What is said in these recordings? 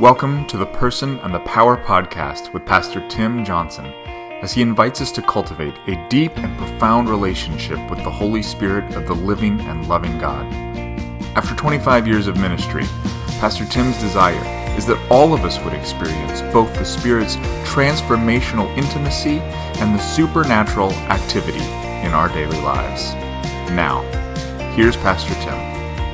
Welcome to the Person and the Power podcast with Pastor Tim Johnson as he invites us to cultivate a deep and profound relationship with the Holy Spirit of the living and loving God. After 25 years of ministry, Pastor Tim's desire is that all of us would experience both the Spirit's transformational intimacy and the supernatural activity in our daily lives. Now, here's Pastor Tim.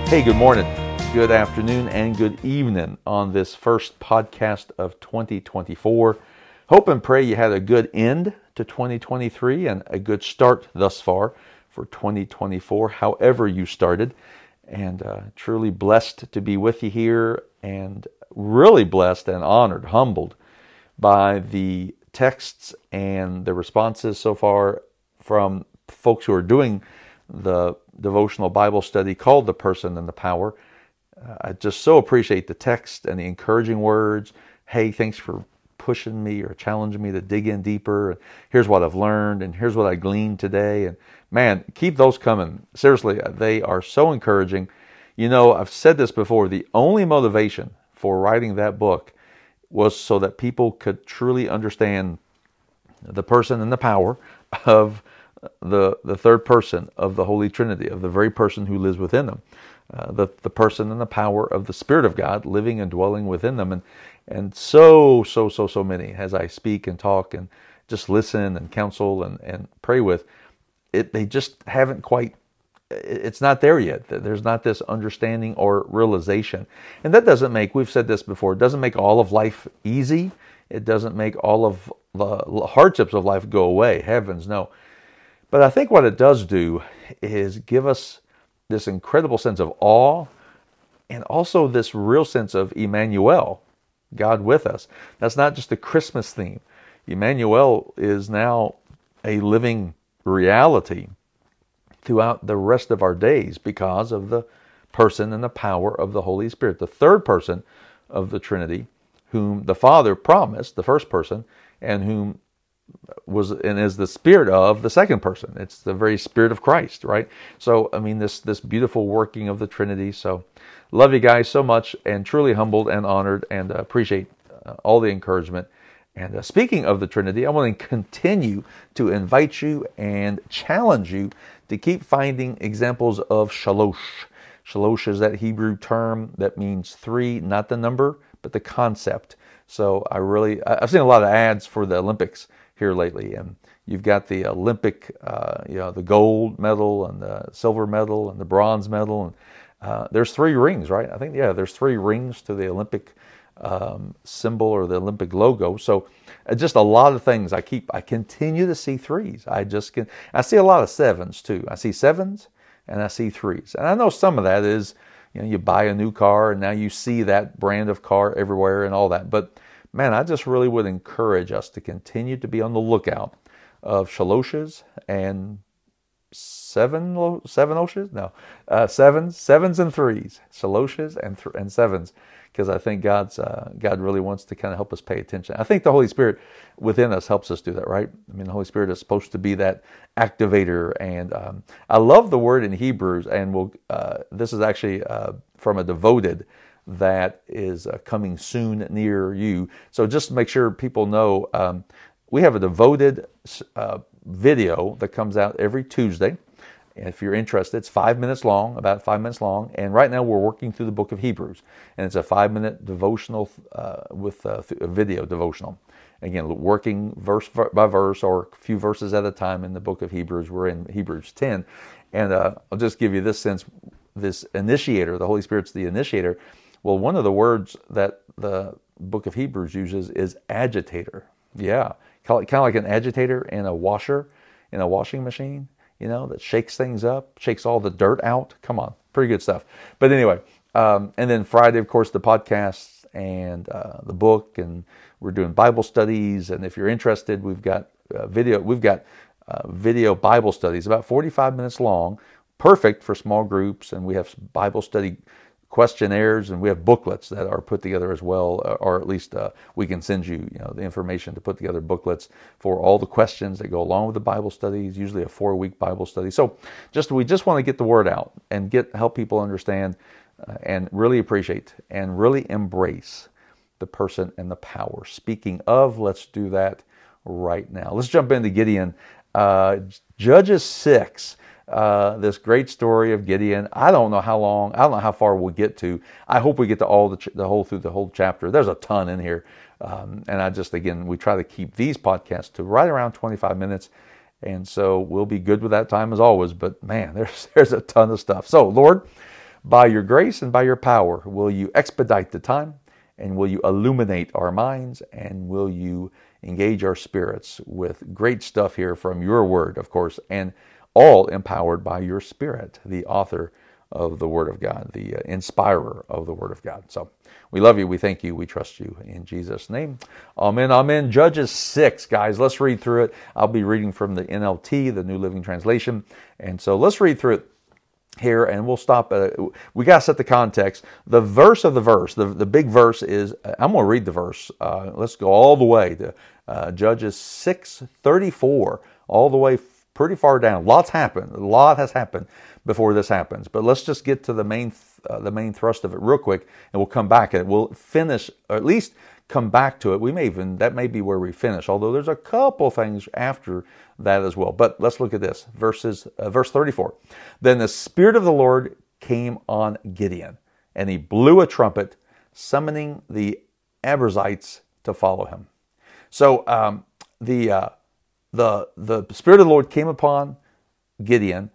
Hey, good morning, good afternoon, and good evening on this first podcast of 2024. Hope and pray you had a good end to 2023 and a good start thus far for 2024, however you started. And uh, truly blessed to be with you here, and really blessed and honored, humbled by the texts and the responses so far from folks who are doing the devotional Bible study called The Person and the Power. I just so appreciate the text and the encouraging words. Hey, thanks for pushing me or challenging me to dig in deeper. And here's what I've learned, and here's what I gleaned today. And man, keep those coming. Seriously, they are so encouraging. You know, I've said this before the only motivation for writing that book was so that people could truly understand the person and the power of the, the third person of the Holy Trinity, of the very person who lives within them. Uh, the, the person and the power of the Spirit of God living and dwelling within them. And, and so, so, so, so many, as I speak and talk and just listen and counsel and, and pray with, it, they just haven't quite, it's not there yet. There's not this understanding or realization. And that doesn't make, we've said this before, it doesn't make all of life easy. It doesn't make all of the hardships of life go away. Heavens, no. But I think what it does do is give us this incredible sense of awe and also this real sense of Emmanuel, God with us. That's not just a Christmas theme. Emmanuel is now a living reality throughout the rest of our days because of the person and the power of the Holy Spirit, the third person of the Trinity, whom the Father promised, the first person, and whom was and is the spirit of the second person. It's the very spirit of Christ, right? So I mean this this beautiful working of the Trinity. So love you guys so much and truly humbled and honored and uh, appreciate uh, all the encouragement. And uh, speaking of the Trinity, I want to continue to invite you and challenge you to keep finding examples of shalosh. Shalosh is that Hebrew term that means three, not the number, but the concept. So I really, I've seen a lot of ads for the Olympics here lately. And you've got the Olympic, uh, you know, the gold medal and the silver medal and the bronze medal. And uh, there's three rings, right? I think, yeah, there's three rings to the Olympic um, symbol or the Olympic logo. So uh, just a lot of things. I keep, I continue to see threes. I just can, I see a lot of sevens too. I see sevens and I see threes. And I know some of that is, you know, you buy a new car and now you see that brand of car everywhere and all that. But man, I just really would encourage us to continue to be on the lookout of shaloshes and seven seven oshes no uh, sevens sevens and threes shaloshes and th- and sevens because I think God's uh, God really wants to kind of help us pay attention. I think the Holy Spirit within us helps us do that, right? I mean, the Holy Spirit is supposed to be that activator, and um, I love the word in Hebrews, and we'll, uh, this is actually uh, from a devoted that is uh, coming soon near you. So just make sure people know um, we have a devoted uh, video that comes out every Tuesday. If you're interested, it's five minutes long, about five minutes long. And right now we're working through the book of Hebrews. And it's a five minute devotional uh, with a, a video devotional. Again, working verse by verse or a few verses at a time in the book of Hebrews. We're in Hebrews 10. And uh, I'll just give you this sense this initiator, the Holy Spirit's the initiator well, one of the words that the book of Hebrews uses is agitator. Yeah, kind of like an agitator in a washer, in a washing machine, you know, that shakes things up, shakes all the dirt out. Come on, pretty good stuff. But anyway, um, and then Friday, of course, the podcasts and uh, the book, and we're doing Bible studies. And if you're interested, we've got uh, video. We've got uh, video Bible studies, about 45 minutes long, perfect for small groups, and we have Bible study questionnaires and we have booklets that are put together as well uh, or at least uh, we can send you you know the information to put together booklets for all the questions that go along with the bible studies usually a four week bible study so just we just want to get the word out and get help people understand uh, and really appreciate and really embrace the person and the power. Speaking of, let's do that right now. Let's jump into Gideon. Uh, Judges 6. Uh, this great story of Gideon. I don't know how long, I don't know how far we'll get to. I hope we get to all the, ch- the whole through the whole chapter. There's a ton in here. Um, and I just, again, we try to keep these podcasts to right around 25 minutes. And so we'll be good with that time as always. But man, there's, there's a ton of stuff. So, Lord, by your grace and by your power, will you expedite the time and will you illuminate our minds and will you engage our spirits with great stuff here from your word, of course, and all empowered by your spirit, the author of the word of God, the uh, inspirer of the word of God. So we love you. We thank you. We trust you in Jesus' name. Amen. Amen. Judges 6, guys. Let's read through it. I'll be reading from the NLT, the New Living Translation. And so let's read through it here and we'll stop at, we got to set the context. The verse of the verse the, the big verse is i'm going to read the verse uh, let's go all the way to uh, judges 6 34 all the way pretty far down. Lots happened a lot has happened before this happens but let's just get to the main uh, the main thrust of it real quick and we'll come back and we'll finish or at least come back to it we may even that may be where we finish although there's a couple things after that as well. But let's look at this. Verses, uh, verse 34. Then the Spirit of the Lord came on Gideon, and he blew a trumpet, summoning the Abiezrites to follow him. So um, the, uh, the, the Spirit of the Lord came upon Gideon,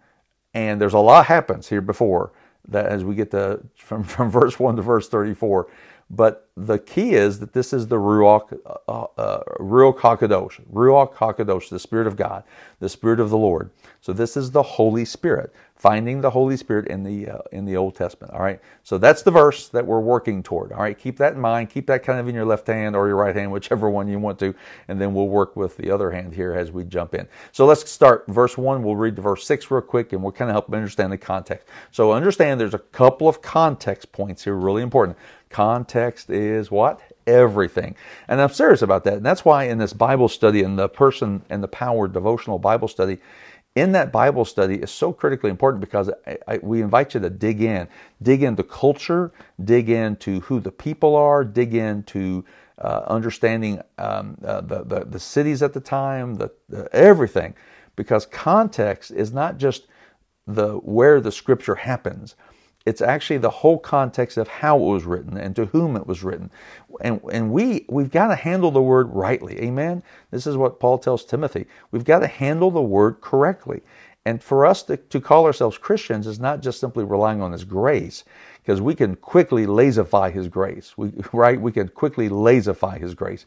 and there's a lot happens here before that as we get to from, from verse 1 to verse 34 but the key is that this is the Ruach, uh, uh, Ruach HaKadosh, Ruach HaKadosh, the Spirit of God, the Spirit of the Lord. So this is the Holy Spirit, finding the Holy Spirit in the uh, in the Old Testament. All right. So that's the verse that we're working toward. All right. Keep that in mind. Keep that kind of in your left hand or your right hand, whichever one you want to, and then we'll work with the other hand here as we jump in. So let's start verse one. We'll read to verse six real quick, and we'll kind of help understand the context. So understand there's a couple of context points here, really important. Context is what? Everything. And I'm serious about that. And that's why in this Bible study and the person and the power devotional Bible study, in that Bible study is so critically important because I, I, we invite you to dig in, dig into culture, dig into who the people are, dig into uh, understanding um, uh, the, the, the cities at the time, the, the everything, because context is not just the where the scripture happens, it's actually the whole context of how it was written and to whom it was written. And, and we, we've got to handle the word rightly. Amen? This is what Paul tells Timothy. We've got to handle the word correctly. And for us to, to call ourselves Christians is not just simply relying on His grace, because we can quickly lazify His grace, we, right? We can quickly lazify His grace.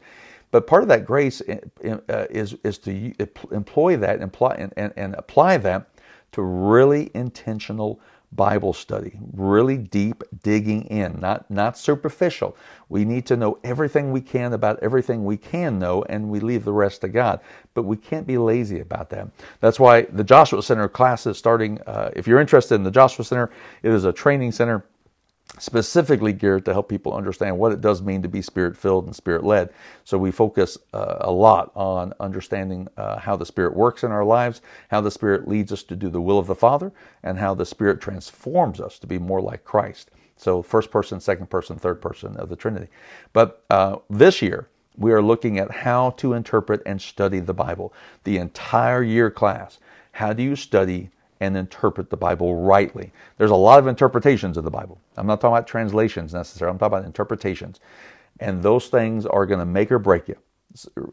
But part of that grace uh, is, is to employ that and, and, and apply that to really intentional Bible study, really deep digging in, not, not superficial. We need to know everything we can about everything we can know, and we leave the rest to God. But we can't be lazy about that. That's why the Joshua Center class is starting. Uh, if you're interested in the Joshua Center, it is a training center specifically geared to help people understand what it does mean to be spirit filled and spirit led. So we focus uh, a lot on understanding uh, how the Spirit works in our lives, how the Spirit leads us to do the will of the Father, and how the Spirit transforms us to be more like Christ. So, first person, second person, third person of the Trinity. But uh, this year, we are looking at how to interpret and study the Bible. The entire year class. How do you study and interpret the Bible rightly. There's a lot of interpretations of the Bible. I'm not talking about translations necessarily, I'm talking about interpretations. And those things are going to make or break you.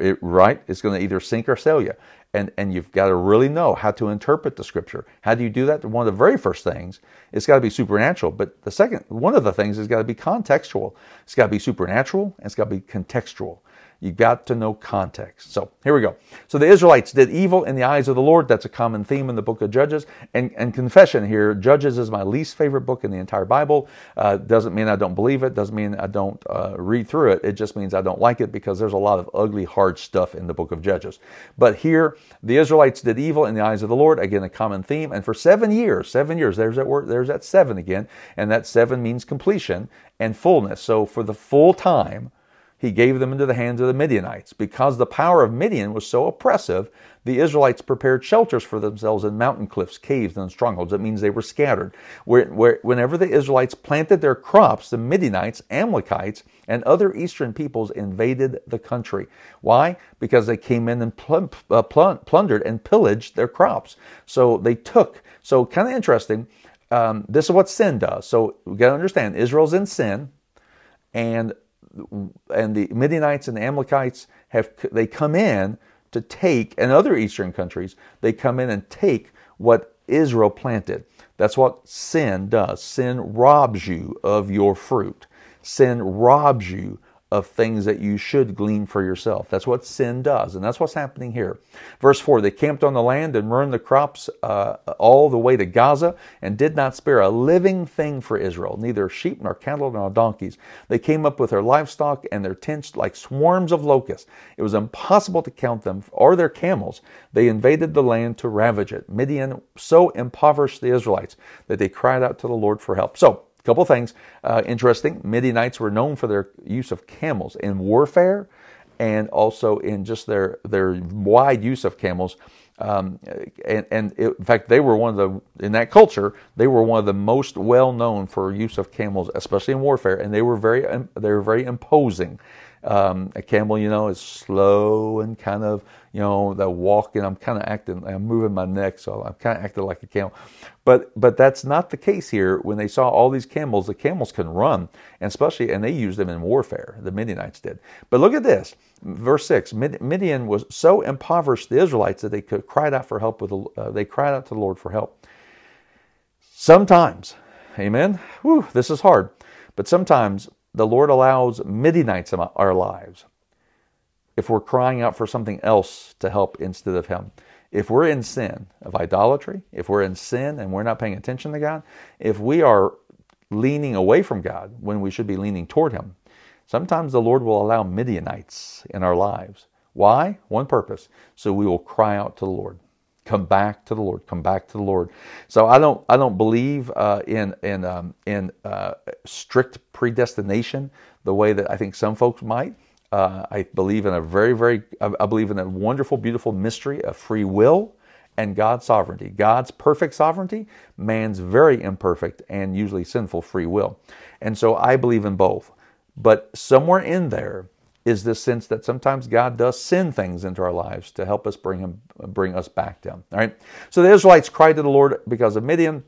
It, right? It's going to either sink or sail you. And, and you've got to really know how to interpret the scripture. How do you do that? One of the very first things, it's got to be supernatural. But the second, one of the things has got to be contextual. It's got to be supernatural and it's got to be contextual. You got to know context. So here we go. So the Israelites did evil in the eyes of the Lord. That's a common theme in the book of Judges. And, and confession here, Judges is my least favorite book in the entire Bible. Uh, doesn't mean I don't believe it. Doesn't mean I don't uh, read through it. It just means I don't like it because there's a lot of ugly, hard stuff in the book of Judges. But here, the Israelites did evil in the eyes of the Lord. Again, a common theme. And for seven years, seven years, there's that word, there's that seven again. And that seven means completion and fullness. So for the full time, he gave them into the hands of the Midianites. Because the power of Midian was so oppressive, the Israelites prepared shelters for themselves in mountain cliffs, caves, and strongholds. That means they were scattered. Where, where, whenever the Israelites planted their crops, the Midianites, Amalekites, and other eastern peoples invaded the country. Why? Because they came in and uh, pl- plundered and pillaged their crops. So they took. So kind of interesting. Um, this is what sin does. So we got to understand Israel's in sin, and and the Midianites and the Amalekites have they come in to take, and other eastern countries, they come in and take what Israel planted. That's what sin does. Sin robs you of your fruit. Sin robs you of things that you should glean for yourself. That's what sin does, and that's what's happening here. Verse 4 They camped on the land and ruined the crops uh, all the way to Gaza and did not spare a living thing for Israel, neither sheep nor cattle nor donkeys. They came up with their livestock and their tents like swarms of locusts. It was impossible to count them or their camels. They invaded the land to ravage it. Midian so impoverished the Israelites that they cried out to the Lord for help. So, couple things uh, interesting. Midianites were known for their use of camels in warfare, and also in just their their wide use of camels. Um, and, and it, in fact, they were one of the in that culture they were one of the most well known for use of camels, especially in warfare. And they were very they were very imposing. Um, a camel, you know, is slow and kind of, you know, the walking. I'm kind of acting, I'm moving my neck, so I'm kind of acting like a camel. But but that's not the case here. When they saw all these camels, the camels can run, and especially, and they used them in warfare. The Midianites did. But look at this, verse six. Midian was so impoverished the Israelites that they could cried out for help with. Uh, they cried out to the Lord for help. Sometimes, Amen. Whew, this is hard, but sometimes the Lord allows Midianites in our lives if we're crying out for something else to help instead of Him. If we're in sin of idolatry, if we're in sin and we're not paying attention to God, if we are leaning away from God when we should be leaning toward Him, sometimes the Lord will allow Midianites in our lives. Why? One purpose. So we will cry out to the Lord. Come back to the Lord. Come back to the Lord. So I don't. I don't believe uh, in in um, in uh, strict predestination the way that I think some folks might. Uh, I believe in a very very. I believe in a wonderful, beautiful mystery of free will and God's sovereignty. God's perfect sovereignty, man's very imperfect and usually sinful free will. And so I believe in both. But somewhere in there, is this sense that sometimes God does send things into our lives to help us bring him bring us back to him. All right. So the Israelites cried to the Lord because of Midian.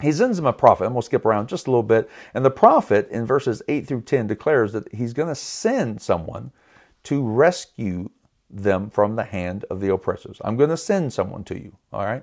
He sends him a prophet, and we'll skip around just a little bit. And the prophet in verses 8 through 10 declares that he's going to send someone to rescue them from the hand of the oppressors. I'm going to send someone to you. All right.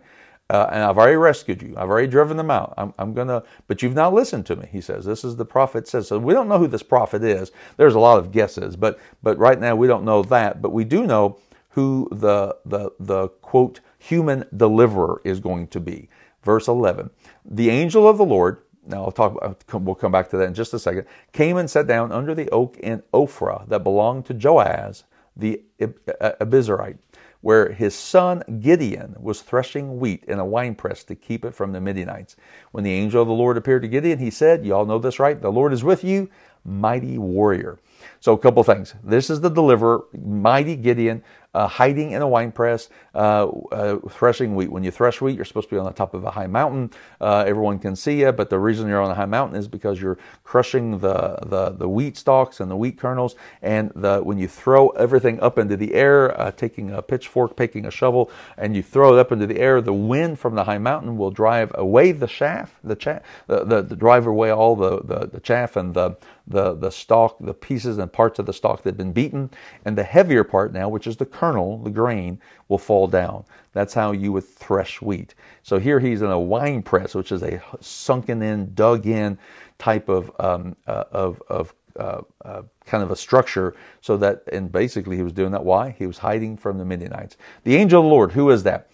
Uh, and I've already rescued you. I've already driven them out. I'm, I'm going to, but you've not listened to me, he says. This is the prophet says. So we don't know who this prophet is. There's a lot of guesses, but, but right now we don't know that. But we do know who the, the, the quote, human deliverer is going to be. Verse 11 The angel of the Lord, now I'll talk, about. we'll come back to that in just a second, came and sat down under the oak in Ophrah that belonged to Joash the Abiezrite where his son Gideon was threshing wheat in a winepress to keep it from the Midianites. When the angel of the Lord appeared to Gideon, he said, You all know this, right? The Lord is with you, mighty warrior. So, a couple things. This is the deliverer, mighty Gideon, uh, hiding in a wine press, uh, uh, threshing wheat. When you thresh wheat, you're supposed to be on the top of a high mountain. Uh, everyone can see you, but the reason you're on a high mountain is because you're crushing the, the, the wheat stalks and the wheat kernels. And the, when you throw everything up into the air, uh, taking a pitchfork, taking a shovel, and you throw it up into the air, the wind from the high mountain will drive away the chaff, the, chaff, the, the, the drive away all the, the, the chaff and the, the, the stalk, the pieces and parts of the stalk that have been beaten, and the heavier part now, which is the kernel, the grain, will fall down. That's how you would thresh wheat. So here he's in a wine press, which is a sunken in, dug in type of um, uh, of, of uh, uh, kind of a structure so that and basically he was doing that. Why? He was hiding from the midianites. The angel of the lord who is that?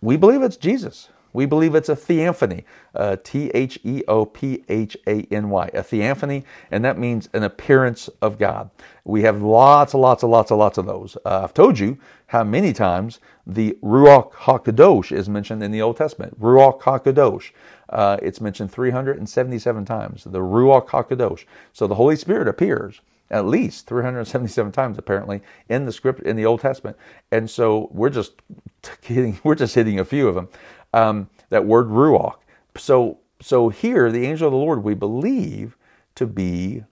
We believe it's jesus we believe it's a theophany, uh, T H E O P H A N Y, a theophany, and that means an appearance of God. We have lots and lots and lots and lots of those. Uh, I've told you how many times the Ruach HaKadosh is mentioned in the Old Testament. Ruach HaKadosh. Uh, it's mentioned 377 times, the Ruach HaKadosh. So the Holy Spirit appears at least 377 times apparently in the script in the Old Testament. And so we're just hitting we're just hitting a few of them. Um, that word ruach. So so here the angel of the Lord we believe to be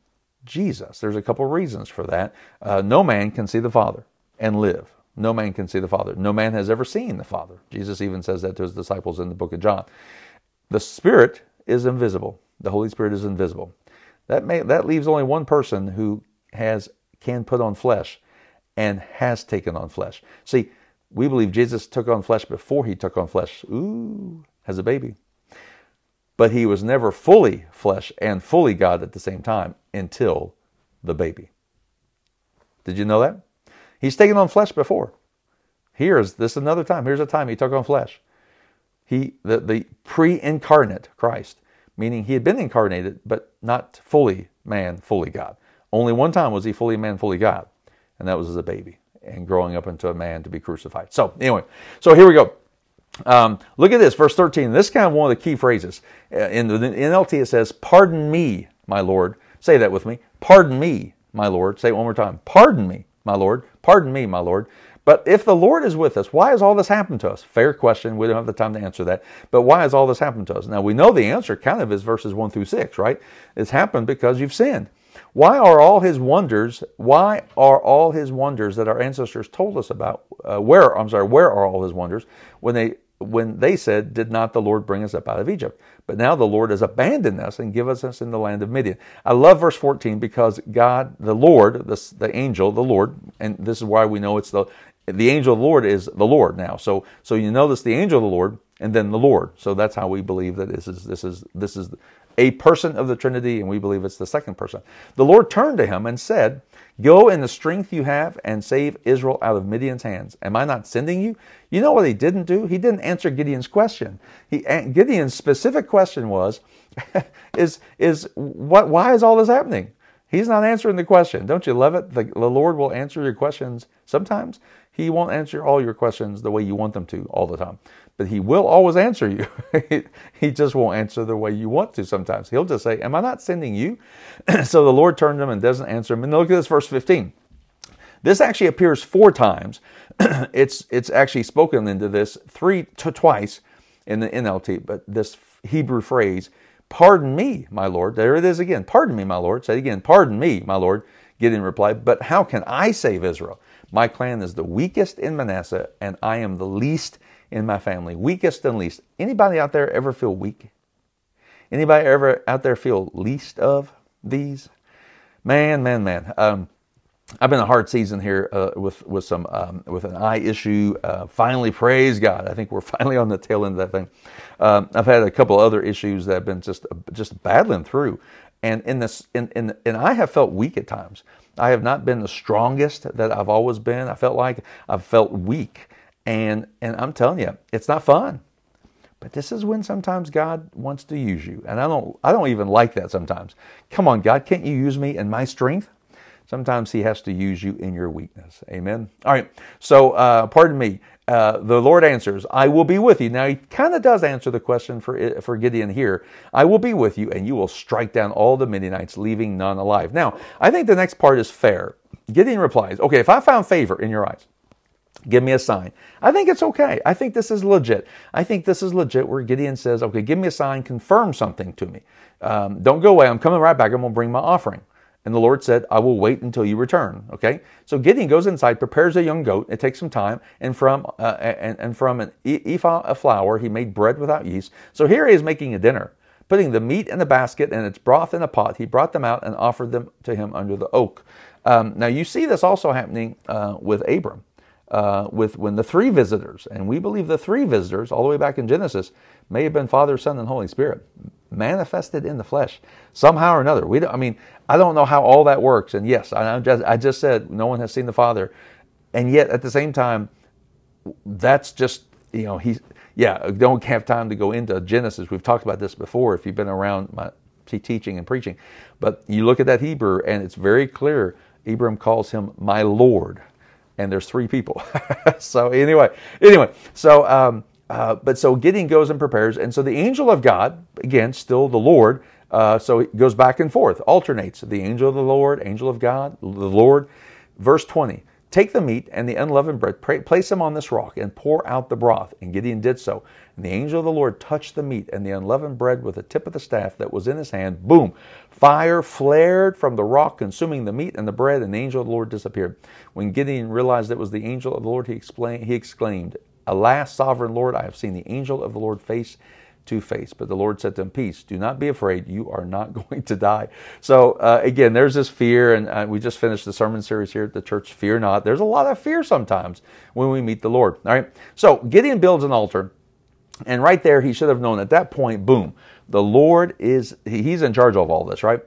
Jesus. There's a couple reasons for that. Uh, no man can see the Father and live. No man can see the Father. No man has ever seen the Father. Jesus even says that to his disciples in the book of John. The Spirit is invisible. The Holy Spirit is invisible. That may that leaves only one person who has can put on flesh and has taken on flesh. See, we believe Jesus took on flesh before he took on flesh. Ooh, as a baby. But he was never fully flesh and fully God at the same time until the baby. Did you know that? He's taken on flesh before. Here's this another time. Here's a time he took on flesh. He the, the pre-incarnate Christ, meaning he had been incarnated, but not fully man, fully God. Only one time was he fully man, fully God, and that was as a baby and growing up into a man to be crucified. So anyway, so here we go. Um, look at this, verse 13. This is kind of one of the key phrases. Uh, in the NLT, it says, Pardon me, my Lord. Say that with me. Pardon me, my Lord. Say it one more time. Pardon me, my Lord. Pardon me, my Lord. But if the Lord is with us, why has all this happened to us? Fair question. We don't have the time to answer that. But why has all this happened to us? Now, we know the answer kind of is verses 1 through 6, right? It's happened because you've sinned. Why are all his wonders, why are all his wonders that our ancestors told us about, uh, where, I'm sorry, where are all his wonders when they when they said, Did not the Lord bring us up out of Egypt? But now the Lord has abandoned us and given us in the land of Midian. I love verse 14 because God, the Lord, the, the angel, the Lord, and this is why we know it's the the angel of the Lord is the Lord now. So so you notice the angel of the Lord and then the Lord. So that's how we believe that this is this is this is a person of the Trinity, and we believe it's the second person. The Lord turned to him and said, Go in the strength you have and save Israel out of Midian's hands. Am I not sending you? You know what he didn't do? He didn't answer Gideon's question. He, Gideon's specific question was, is, is what, why is all this happening? He's not answering the question. Don't you love it? The, the Lord will answer your questions sometimes. He won't answer all your questions the way you want them to all the time but he will always answer you. he just won't answer the way you want to sometimes. He'll just say, Am I not sending you? so the Lord turned him and doesn't answer him. And look at this, verse 15. This actually appears four times. it's, it's actually spoken into this three to twice in the NLT, but this Hebrew phrase, Pardon me, my Lord. There it is again. Pardon me, my Lord. Say it again. Pardon me, my Lord. Gideon replied, But how can I save Israel? My clan is the weakest in Manasseh, and I am the least in my family, weakest and least. Anybody out there ever feel weak? Anybody ever out there feel least of these? Man, man, man. Um, I've been a hard season here uh, with with some um, with an eye issue. Uh, finally, praise God. I think we're finally on the tail end of that thing. Um, I've had a couple other issues that have been just just battling through, and in this, in, in, and I have felt weak at times. I have not been the strongest that I've always been. I felt like I've felt weak, and, and I'm telling you, it's not fun. But this is when sometimes God wants to use you. And I don't, I don't even like that sometimes. Come on, God, can't you use me in my strength? Sometimes He has to use you in your weakness. Amen. All right. So, uh, pardon me. Uh, the Lord answers, I will be with you. Now, He kind of does answer the question for, for Gideon here. I will be with you, and you will strike down all the Midianites, leaving none alive. Now, I think the next part is fair. Gideon replies, Okay, if I found favor in your eyes, Give me a sign. I think it's okay. I think this is legit. I think this is legit where Gideon says, okay, give me a sign, confirm something to me. Um, don't go away. I'm coming right back. I'm going to bring my offering. And the Lord said, I will wait until you return. Okay. So Gideon goes inside, prepares a young goat. It takes some time. And from, uh, and, and from an ephah of flour, he made bread without yeast. So here he is making a dinner. Putting the meat in a basket and its broth in a pot, he brought them out and offered them to him under the oak. Um, now you see this also happening uh, with Abram uh, with when the three visitors, and we believe the three visitors, all the way back in Genesis, may have been Father, Son, and Holy Spirit, manifested in the flesh somehow or another. We, don't, I mean, I don't know how all that works. And yes, I just, I just said no one has seen the Father, and yet at the same time, that's just you know he's yeah. Don't have time to go into Genesis. We've talked about this before. If you've been around my teaching and preaching, but you look at that Hebrew, and it's very clear. Abram calls him my Lord and there's three people. so anyway, anyway, so um, uh, but so Gideon goes and prepares, and so the angel of God, again, still the Lord, Uh, so it goes back and forth, alternates. The angel of the Lord, angel of God, the Lord. Verse 20 Take the meat and the unleavened bread, pray, place them on this rock, and pour out the broth. And Gideon did so. And the angel of the Lord touched the meat and the unleavened bread with the tip of the staff that was in his hand. Boom! Fire flared from the rock, consuming the meat and the bread, and the angel of the Lord disappeared. When Gideon realized it was the angel of the Lord, he, explained, he exclaimed, Alas, sovereign Lord, I have seen the angel of the Lord face to face. But the Lord said to him, Peace, do not be afraid. You are not going to die. So, uh, again, there's this fear, and uh, we just finished the sermon series here at the church, Fear Not. There's a lot of fear sometimes when we meet the Lord. All right. So, Gideon builds an altar, and right there, he should have known at that point, boom, the Lord is, he's in charge of all this, right?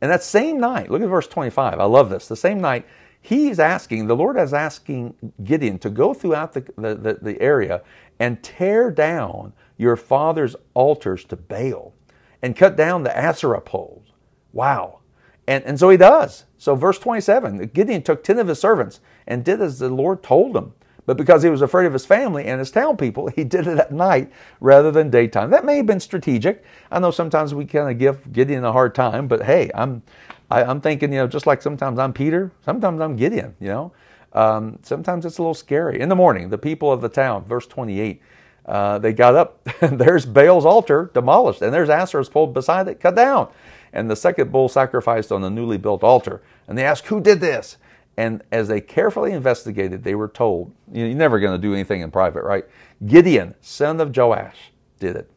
And that same night, look at verse 25. I love this. The same night, he's asking, the Lord is asking Gideon to go throughout the, the, the, the area and tear down your father's altars to Baal and cut down the Asherah poles. Wow. And, and so he does. So, verse 27 Gideon took 10 of his servants and did as the Lord told him. But because he was afraid of his family and his town people, he did it at night rather than daytime. That may have been strategic. I know sometimes we kind of give Gideon a hard time, but hey, I'm, I, am i am thinking, you know, just like sometimes I'm Peter, sometimes I'm Gideon, you know. Um, sometimes it's a little scary. In the morning, the people of the town, verse 28, uh, they got up, there's Baal's altar demolished, and there's Asherah's pole beside it cut down, and the second bull sacrificed on the newly built altar. And they asked, Who did this? And as they carefully investigated, they were told, You're never going to do anything in private, right? Gideon, son of Joash, did it.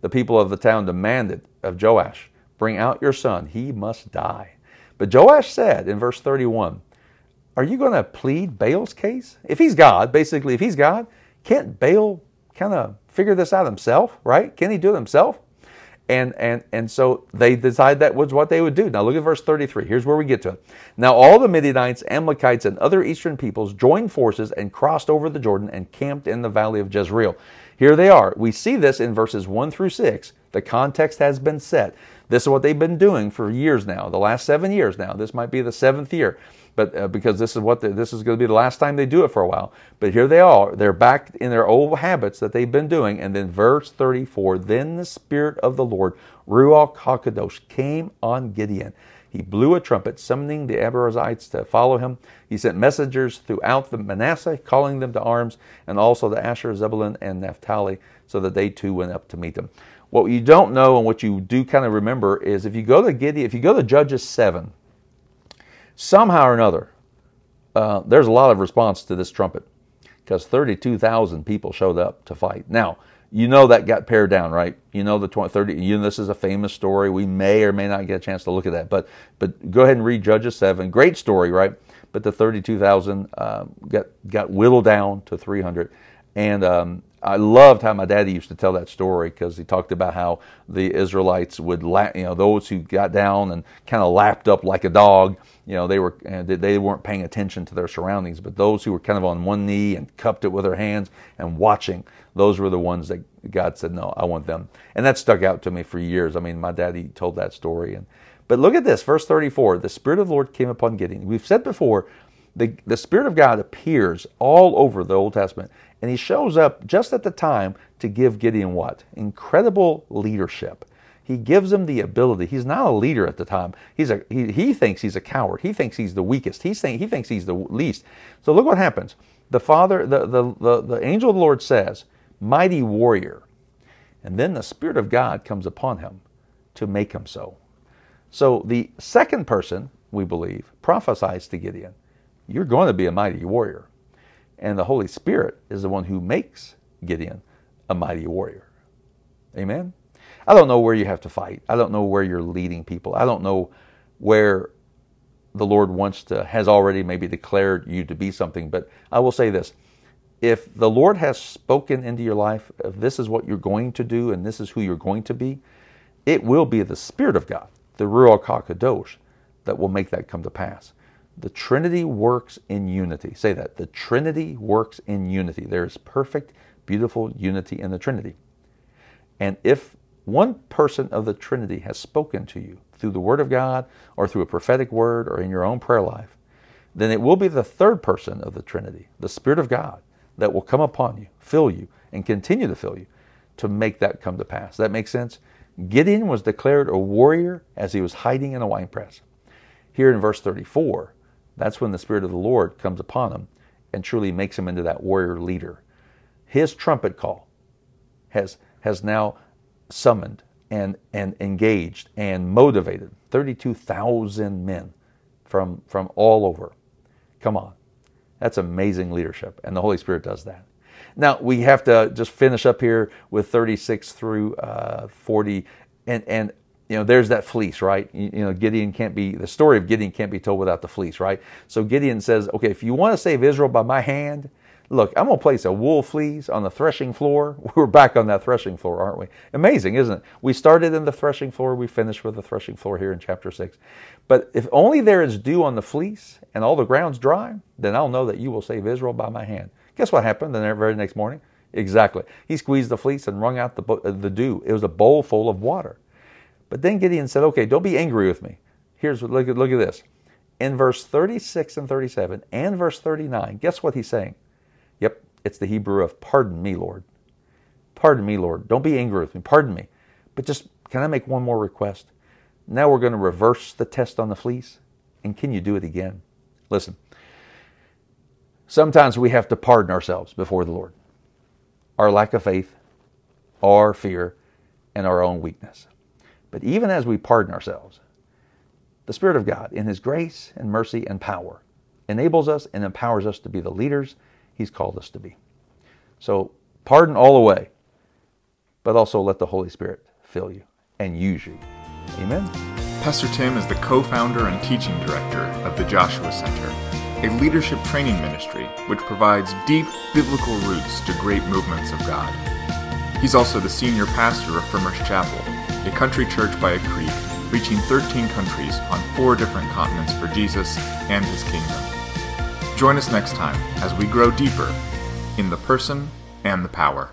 The people of the town demanded of Joash, Bring out your son, he must die. But Joash said in verse 31, Are you going to plead Baal's case? If he's God, basically, if he's God, can't Baal kind of figure this out himself, right? Can he do it himself? And, and, and so they decided that was what they would do. Now look at verse 33. Here's where we get to it. Now all the Midianites, Amalekites, and other eastern peoples joined forces and crossed over the Jordan and camped in the valley of Jezreel. Here they are. We see this in verses 1 through 6. The context has been set. This is what they've been doing for years now, the last seven years now. This might be the seventh year but uh, because this is what the, this is going to be the last time they do it for a while. But here they are; they're back in their old habits that they've been doing. And then verse 34: Then the Spirit of the Lord, Ruach Hakodesh, came on Gideon. He blew a trumpet, summoning the Abiezrites to follow him. He sent messengers throughout the Manasseh, calling them to arms, and also the Asher, Zebulun, and Naphtali, so that they too went up to meet them. What you don't know and what you do kind of remember is if you go to Gideon, if you go to Judges 7, somehow or another, uh, there's a lot of response to this trumpet because 32,000 people showed up to fight. Now, you know that got pared down, right? You know the 20, 30. You know this is a famous story. We may or may not get a chance to look at that, but but go ahead and read Judges seven. Great story, right? But the 32,000 uh, got got whittled down to 300, and um, I loved how my daddy used to tell that story because he talked about how the Israelites would, la- you know, those who got down and kind of lapped up like a dog, you know, they were they weren't paying attention to their surroundings. But those who were kind of on one knee and cupped it with their hands and watching, those were the ones that God said, "No, I want them." And that stuck out to me for years. I mean, my daddy told that story. And but look at this, verse thirty-four: the Spirit of the Lord came upon Gideon. We've said before the, the Spirit of God appears all over the Old Testament, and he shows up just at the time to give Gideon what? Incredible leadership. He gives him the ability. He's not a leader at the time. He's a, he, he thinks he's a coward. He thinks he's the weakest. He's saying, he thinks he's the least. So look what happens. The Father, the, the, the, the angel of the Lord says, Mighty warrior. And then the Spirit of God comes upon him to make him so. So the second person, we believe, prophesies to Gideon you're going to be a mighty warrior. And the Holy Spirit is the one who makes Gideon a mighty warrior. Amen? I don't know where you have to fight. I don't know where you're leading people. I don't know where the Lord wants to, has already maybe declared you to be something. But I will say this if the Lord has spoken into your life, if this is what you're going to do and this is who you're going to be, it will be the Spirit of God, the Ruach HaKadosh, that will make that come to pass. The Trinity works in unity. Say that. The Trinity works in unity. There is perfect, beautiful unity in the Trinity. And if one person of the Trinity has spoken to you through the Word of God or through a prophetic word or in your own prayer life, then it will be the third person of the Trinity, the Spirit of God, that will come upon you, fill you, and continue to fill you to make that come to pass. That makes sense? Gideon was declared a warrior as he was hiding in a winepress. Here in verse 34, that's when the Spirit of the Lord comes upon him and truly makes him into that warrior leader. His trumpet call has, has now summoned and, and engaged and motivated 32,000 men from, from all over. Come on. That's amazing leadership, and the Holy Spirit does that. Now, we have to just finish up here with 36 through uh, 40, and, and you know, there's that fleece, right? You, you, know, Gideon can't be, the story of Gideon can't be told without the fleece, right? So Gideon says, okay, if you want to save Israel by my hand, Look, I'm going to place a wool fleece on the threshing floor. We're back on that threshing floor, aren't we? Amazing, isn't it? We started in the threshing floor. We finished with the threshing floor here in chapter 6. But if only there is dew on the fleece and all the ground's dry, then I'll know that you will save Israel by my hand. Guess what happened the very next morning? Exactly. He squeezed the fleece and wrung out the, the dew. It was a bowl full of water. But then Gideon said, okay, don't be angry with me. Here's look at, look at this. In verse 36 and 37 and verse 39, guess what he's saying? Yep, it's the Hebrew of pardon me, Lord. Pardon me, Lord. Don't be angry with me. Pardon me. But just, can I make one more request? Now we're going to reverse the test on the fleece. And can you do it again? Listen, sometimes we have to pardon ourselves before the Lord. Our lack of faith, our fear, and our own weakness. But even as we pardon ourselves, the Spirit of God, in His grace and mercy and power, enables us and empowers us to be the leaders He's called us to be. So pardon all the way, but also let the Holy Spirit fill you and use you. Amen. Pastor Tim is the co founder and teaching director of the Joshua Center, a leadership training ministry which provides deep biblical roots to great movements of God. He's also the senior pastor of Firmers Chapel, a country church by a creek reaching 13 countries on four different continents for Jesus and his kingdom. Join us next time as we grow deeper in the person and the power.